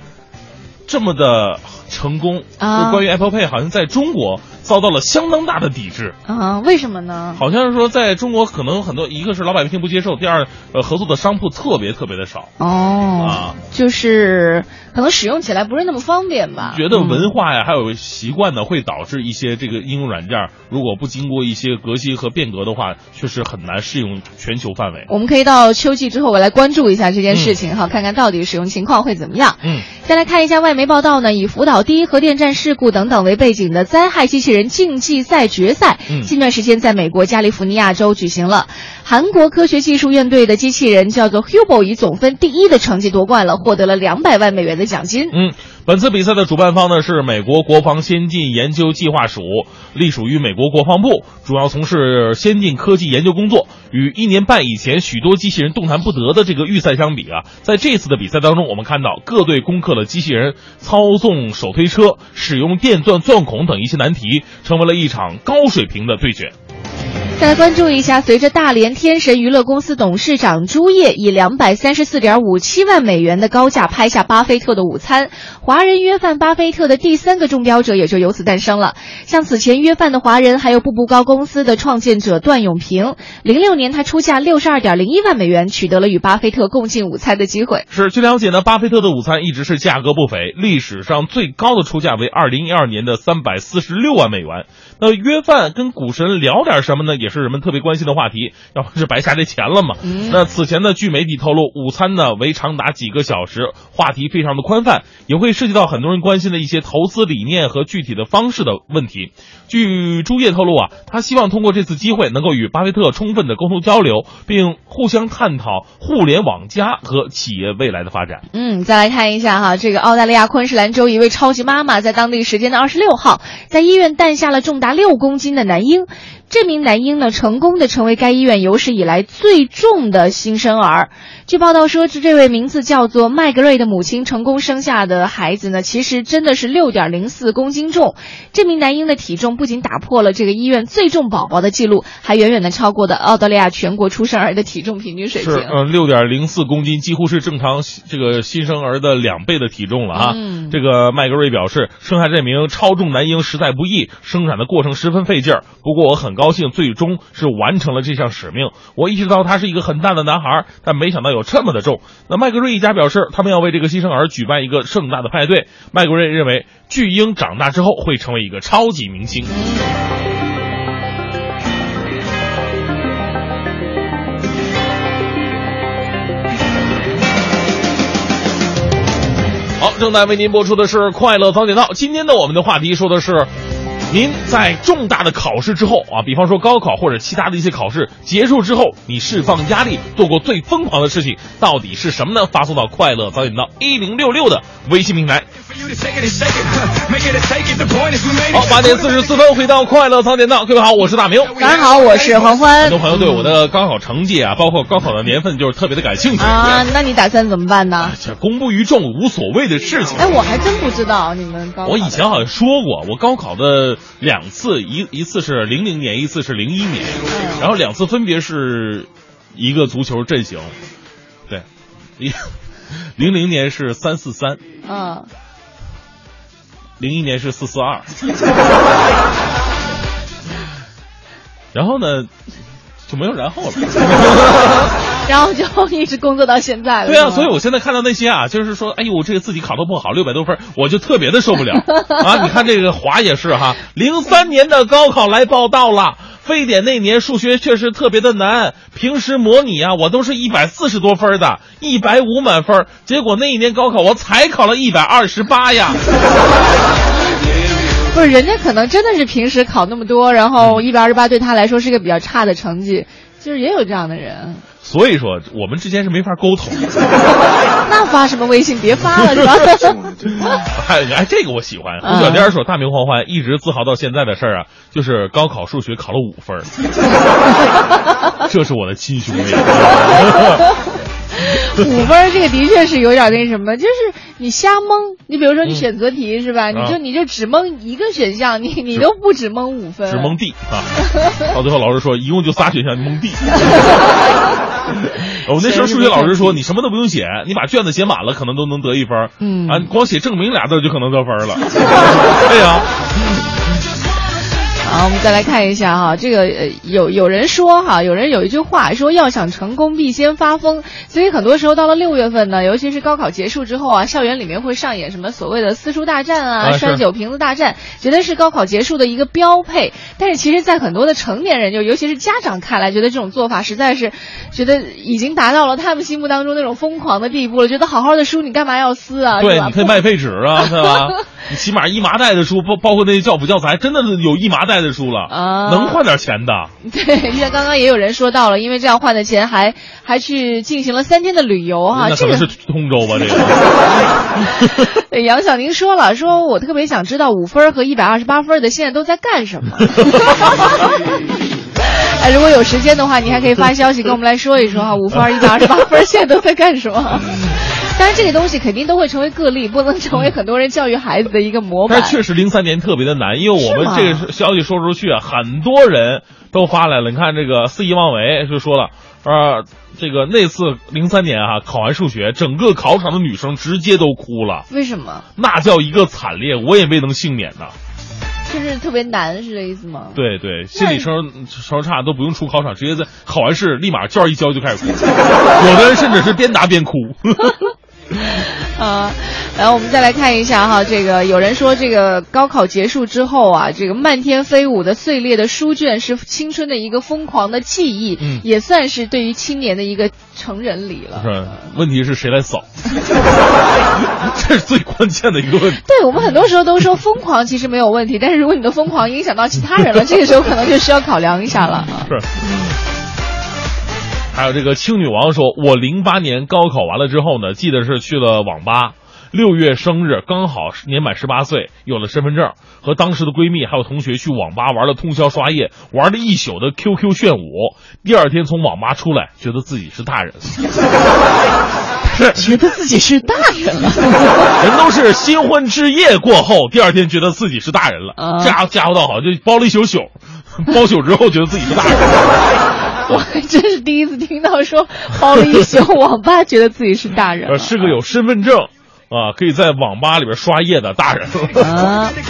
这么的成功。啊就关于 Apple Pay，好像在中国遭到了相当大的抵制。啊，为什么呢？好像是说，在中国可能很多，一个是老百姓不接受，第二，呃，合作的商铺特别特别的少。哦，啊就是可能使用起来不是那么方便吧。觉得嗯文化呀，还有习惯呢，会导致一些这个应用软件，如果不经过一些革新和变革的话，确实很难适用全球范围。我们可以到秋季之后，我来关注一下这件事情哈，看看到底使用情况会怎么样。嗯，再来看一下外媒报道呢，以福岛第一核电站事故等等为背景的灾害机器人竞技赛决赛，嗯近段时间在美国加利福尼亚州举行了。韩国科学技术院队的机器人叫做 Hubo，以总分第一的成绩夺冠了，获得了两百万美元的奖金。嗯，本次比赛的主办方呢是美国国防先进研究计划署，隶属于美国国防部，主要从事先进科技研究工作。与一年半以前许多机器人动弹不得的这个预赛相比啊，在这次的比赛当中，我们看到各队攻克了机器人操纵手推车、使用电钻钻孔等一些难题，成为了一场高水平的对决。再来关注一下，随着大连天神娱乐公司董事长朱烨以两百三十四点五七万美元的高价拍下巴菲特的午餐，华人约饭巴菲特的第三个中标者也就由此诞生了。像此前约饭的华人，还有步步高公司的创建者段永平，零六年他出价六十二点零一万美元，取得了与巴菲特共进午餐的机会。是，据了解呢，巴菲特的午餐一直是价格不菲，历史上最高的出价为二零一二年的三百四十六万美元。那约饭跟股神聊点什么呢？也是人们特别关心的话题，要不是白瞎这钱了嘛？那此前呢，据媒体透露，午餐呢为长达几个小时，话题非常的宽泛，也会涉及到很多人关心的一些投资理念和具体的方式的问题。据朱烨透露啊，他希望通过这次机会，能够与巴菲特充分的沟通交流，并互相探讨互联网加和企业未来的发展。嗯，再来看一下哈，这个澳大利亚昆士兰州一位超级妈妈在当地时间的二十六号，在医院诞下了重达六公斤的男婴。这名男婴呢，成功的成为该医院有史以来最重的新生儿。据报道说，这这位名字叫做麦格瑞的母亲成功生下的孩子呢，其实真的是六点零四公斤重。这名男婴的体重不仅打破了这个医院最重宝宝的记录，还远远的超过了澳大利亚全国出生儿的体重平均水平。是，呃，六点零四公斤，几乎是正常这个新生儿的两倍的体重了啊。嗯这个麦格瑞表示，生下这名超重男婴实在不易，生产的过程十分费劲儿。不过我很高高兴最终是完成了这项使命。我意识到他是一个很大的男孩，但没想到有这么的重。那麦格瑞一家表示，他们要为这个新生儿举办一个盛大的派对。麦格瑞认为，巨婴长大之后会成为一个超级明星。好，正在为您播出的是快乐早点到。今天的我们的话题说的是。您在重大的考试之后啊，比方说高考或者其他的一些考试结束之后，你释放压力做过最疯狂的事情到底是什么呢？发送到《快乐早点到》一零六六的微信平台。好，八点四十四分回到《快乐早点到》，各位好，我是大明。大家好，我是黄欢很多。朋友对我的高考成绩啊，包括高考的年份，就是特别的感兴趣啊，那你打算怎么办呢？这公布于众无所谓的事情。哎，我还真不知道你们高考。我以前好像说过，我高考的两次，一一次是零零年，一次是零一年，然后两次分别是一个足球阵型，对，一 零零年是三四三，嗯，零一年是四四二，然后呢就没有然后了。然后就一直工作到现在了。对啊，所以我现在看到那些啊，就是说，哎呦，这个自己考的不好，六百多分，我就特别的受不了 啊！你看这个华也是哈，零三年的高考来报道了。非典那年数学确实特别的难，平时模拟啊，我都是一百四十多分的，一百五满分，结果那一年高考我才考了一百二十八呀。不是人家可能真的是平时考那么多，然后一百二十八对他来说是个比较差的成绩，就是也有这样的人。所以说我们之间是没法沟通。那发什么微信？别发了，是吧？哎哎，这个我喜欢。胡小颠说：“大明欢欢一直自豪到现在的事儿啊，就是高考数学考了五分儿，这是我的亲兄弟。五分儿这个的确是有点那什么，就是你瞎蒙。你比如说你选择题是吧？你就啊你就只蒙一个选项，你你都不止蒙五分，只蒙 D 啊。到最后老师说，一共就仨选项，你蒙 D。我 们那时候数学老师说，你什么都不用写，你把卷子写满了，可能都能得一分儿。嗯啊，光写证明俩字就可能得分儿了。对呀、好，我们再来看一下哈，这个呃有有人说哈，有人有一句话说要想成功必先发疯，所以很多时候到了六月份呢，尤其是高考结束之后啊，校园里面会上演什么所谓的撕书大战啊、啊是栓酒瓶子大战，觉得是高考结束的一个标配。但是其实，在很多的成年人，就尤其是家长看来，觉得这种做法实在是觉得已经达到了他们心目当中那种疯狂的地步了，觉得好好的书你干嘛要撕啊？对，你可以卖废纸啊，对吧？你起码一麻袋的书，包包括那些教辅教材，真的是有一麻袋的书了，啊能换点钱的。对，像刚刚也有人说到了，因为这样换的钱还还去进行了三天的旅游哈、这个那可能是通州吧，这个。对杨晓宁说了，说我特别想知道五分和一百二十八分的现在都在干什么。哎，如果有时间的话，你还可以发消息跟我们来说一说哈，五分、一百二十八分现在都在干什么？当然，这个东西肯定都会成为个例，不能成为很多人教育孩子的一个模板但。确实零三年特别的难，因为我们这个消息说出去啊，很多人都发来了。你看这个肆意妄为就说了，呃，这个那次零三年啊，考完数学，整个考场的女生直接都哭了，为什么？那叫一个惨烈，我也未能幸免呐。就是特别难，是这意思吗？对对，心理承受差都不用出考场，直接在考完试立马卷一交就开始哭，有的人甚至是边答边哭。啊，然后我们再来看一下哈，这个有人说这个高考结束之后啊，这个漫天飞舞的碎裂的书卷是青春的一个疯狂的记忆，嗯也算是对于青年的一个成人礼了。是，问题是谁来扫？这是最关键的一个问题。对我们很多时候都说疯狂其实没有问题，但是如果你的疯狂影响到其他人了，这个时候可能就需要考量一下了。是。还有这个青女王说，我零八年高考完了之后呢，记得是去了网吧，六月生日，刚好年满十八岁，有了身份证，和当时的闺蜜还有同学去网吧玩了通宵刷夜，玩了一宿的 QQ 炫舞。第二天从网吧出来，觉得自己是大人 觉得自己是大人了，人都是新婚之夜过后，第二天觉得自己是大人了，啊家家伙倒好，就包了一宿宿，包宿之后觉得自己是大人了。我还真是第一次听到说包了一宿网吧，觉得自己是大人呃，是个有身份证啊，可以在网吧里边刷夜的大人。啊。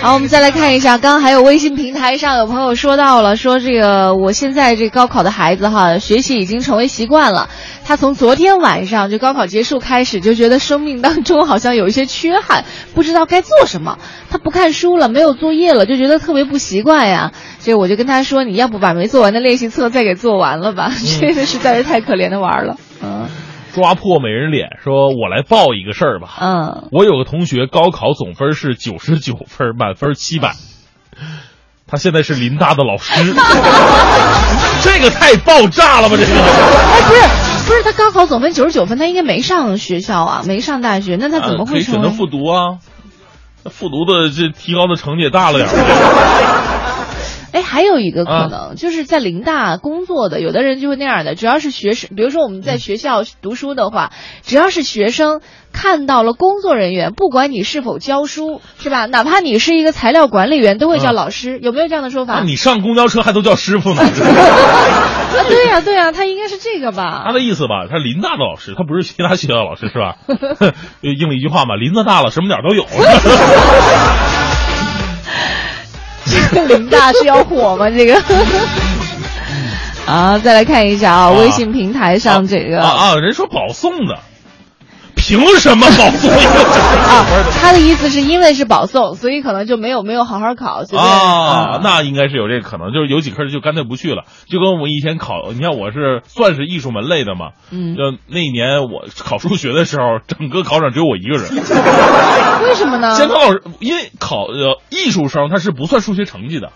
好，我们再来看一下，刚刚还有微信平台上有朋友说到了，说这个我现在这高考的孩子哈，学习已经成为习惯了。他从昨天晚上就高考结束开始，就觉得生命当中好像有一些缺憾，不知道该做什么。他不看书了，没有作业了，就觉得特别不习惯呀。所以我就跟他说，你要不把没做完的练习册再给做完了吧？这个实在是太可怜的娃儿了。嗯。抓破美人脸，说我来报一个事儿吧。嗯，我有个同学高考总分是九十九分，满分七百，他现在是林大的老师，这个太爆炸了吧？这个哎，不是不是，他高考总分九十九分，他应该没上学校啊，没上大学，那他怎么会选择复读啊？那复读的这提高的成绩也大了点儿。哎，还有一个可啊能，就是在林大工作的，有的人就会那样的，只要是学生，比如说我们在学校读书的话，只要是学生看到了工作人员，不管你是否教书，是吧？哪怕你是一个材料管理员，都会叫嗯老师，有没有这样的说法？那你上公交车还都叫师傅呢？啊，对呀、对呀、他应该是这个吧？他的意思吧，他是林大的老师，他不是其他学校的老师是吧？就应了一句话嘛，林子大了，什么鸟都有。这个林大是要火吗？这个。啊，再来看一下啊，啊微信平台上这个啊啊，人说保送的，凭什么保送啊，他的意思是因为是保送，所以可能就没有没有好好考，啊，那应该是有这个可能，就是有几科就干脆不去了，就跟我们以前考，你看我是算是艺术门类的嘛，嗯就那一年我考数学的时候，整个考场只有我一个人。为什么呢？监考老师因为考呃艺术生他是不算数学成绩的，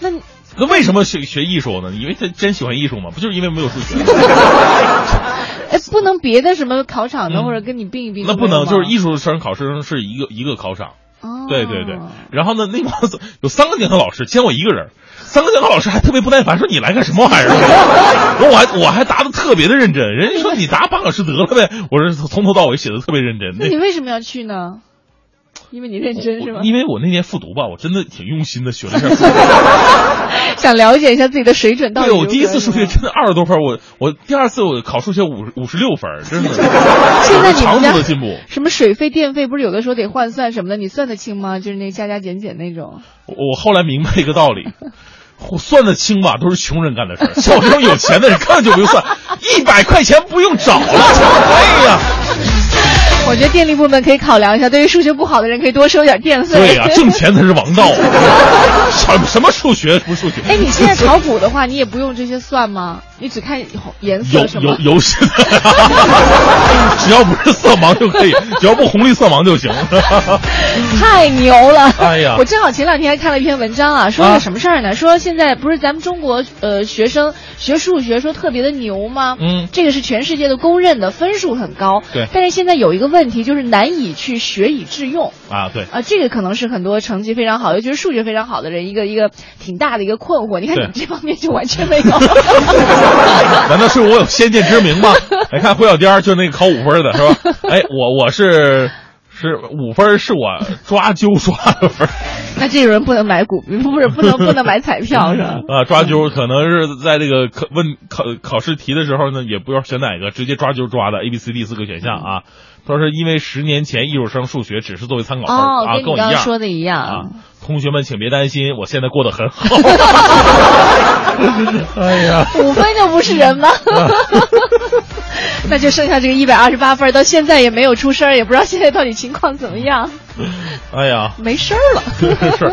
那你那为什么学学艺术呢？因为他真喜欢艺术嘛，不就是因为没有数学？哎，不能别的什么考场的，或者跟你并一并嗯那不能，就是艺术。生考生是一个一个考场。哦对对对，然后呢，那帮子有三个监考老师，监我一个人，三个监考老师还特别不耐烦，说你来干什么玩意儿？然 后我还我还答的特别的认真，人家说你答半小时得了呗，我说从头到尾写的特别认真。那你为什么要去呢？因为你认真是吗？因为我那年复读吧，我真的挺用心的学了一下数学。想了解一下自己的水准到底对。我第一次数学真的二十多分，我我第二次我考数学五五十六分，真的。现在你长们家的进步。什么水费、电费，不是有的时候得换算什么的，你算得清吗？就是那加加减减那种。我我后来明白一个道理，我算得清吧，都是穷人干的事儿。像我这种有钱的人，根本就不用算，一百块钱不用找了。哎呀，我觉得电力部门可以考量一下，对于数学不好的人可以多收点电费。对呀、挣钱才是王道。什什么数学不数学？哎，你现在炒股的话，你也不用这些算吗？你只看颜色有是吗有？有是的，只要不是色盲就可以，只要不红绿色盲就行。太牛了！哎呀我正好前两天还看了一篇文章啊，说啊个什么事儿呢？说现在不是咱们中国呃学生学数学说特别的牛吗？嗯这个是全世界都公认的，分数很高。对但是现在有一个问题，就是难以去学以致用。啊，对，啊，这个可能是很多成绩非常好，尤其是数学非常好的人一个一个挺大的一个困惑。你看你这方面就完全没有。难道是我有先见之明吗？来 看胡小颠儿，就那个考五分的是吧？哎，我我是是五分，是我抓阄刷的分。那这种人不能买股，不是不能不能买彩票是吧？啊，抓阄可能是在这个考问考考试题的时候呢，也不知道选哪个，直接抓阄抓的 A、B、C、D 四个选项啊。他说是因为十年前艺术生数学只是作为参考分、哦，啊，跟我一样说的一样啊。。同学们请别担心，我现在过得很好。哎呀，五分就不是人吗？那就剩下这个一百二十八分，到现在也没有出声，也不知道现在到底情况怎么样。哎呀，没声儿了。是。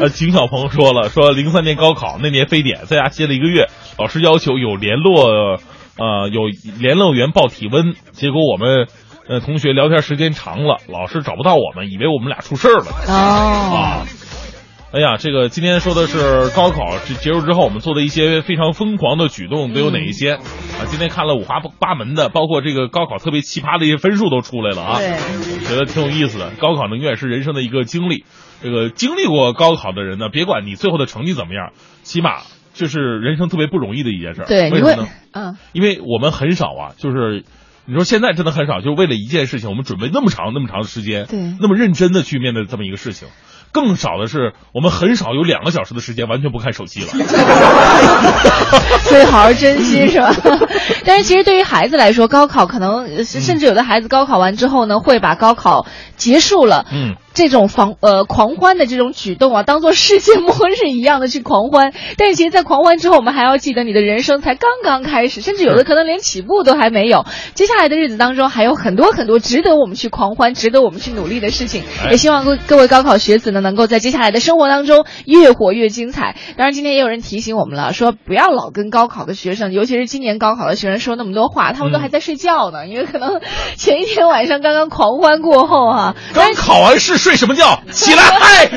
呃，景小鹏说了，说零三年高考那年非典，在家歇了一个月，老师要求有联络，呃，有联络员报体温，结果我们。呃，同学聊天时间长了，老师找不到我们，以为我们俩出事儿了。哦，啊，哎呀，这个今天说的是高考结结束之后我们做的一些非常疯狂的举动都有哪一些、啊？今天看了五花八门的，包括这个高考特别奇葩的一些分数都出来了啊，对，觉得挺有意思的。高考呢永远是人生的一个经历，这个经历过高考的人呢，别管你最后的成绩怎么样，起码这是人生特别不容易的一件事儿。对，为什么呢？，嗯，因为我们很少啊，就是你说现在真的很少，就是为了一件事情，我们准备那么长那么长的时间，对那么认真的去面对这么一个事情。更少的是，我们很少有两个小时的时间完全不看手机了。所以好好珍惜是吧？但是其实对于孩子来说，高考可能呃甚至有的孩子高考完之后呢，会把高考结束了，嗯，这种狂呃狂欢的这种举动啊，当做世界末日一样的去狂欢。但是其实，在狂欢之后，我们还要记得你的人生才刚刚开始，甚至有的可能连起步都还没有。接下来的日子当中，还有很多很多值得我们去狂欢、值得我们去努力的事情。哎也希望各各位高考学子呢，能够在接下来的生活当中越活越精彩。当然，今天也有人提醒我们了，说不要老跟高高考的学生，尤其是今年高考的学生说那么多话，他们都还在睡觉呢，因为可能 前一天晚上刚刚狂欢过后哈、刚考完试睡什么觉？起来！嗨！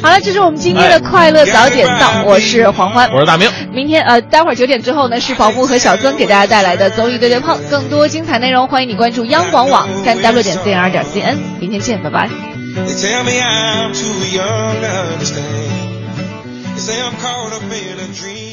好了，这是我们今天的快乐早点到，我是黄欢，我是大明。明天呃，待会儿九点之后呢，是宝木和小曾给大家带来的综艺对对碰，更多精彩内容欢迎你关注央广网三 w 点 cr 点 cn，明天见，拜拜。They tell me I'm too young to understand. Say I'm caught up in a dream.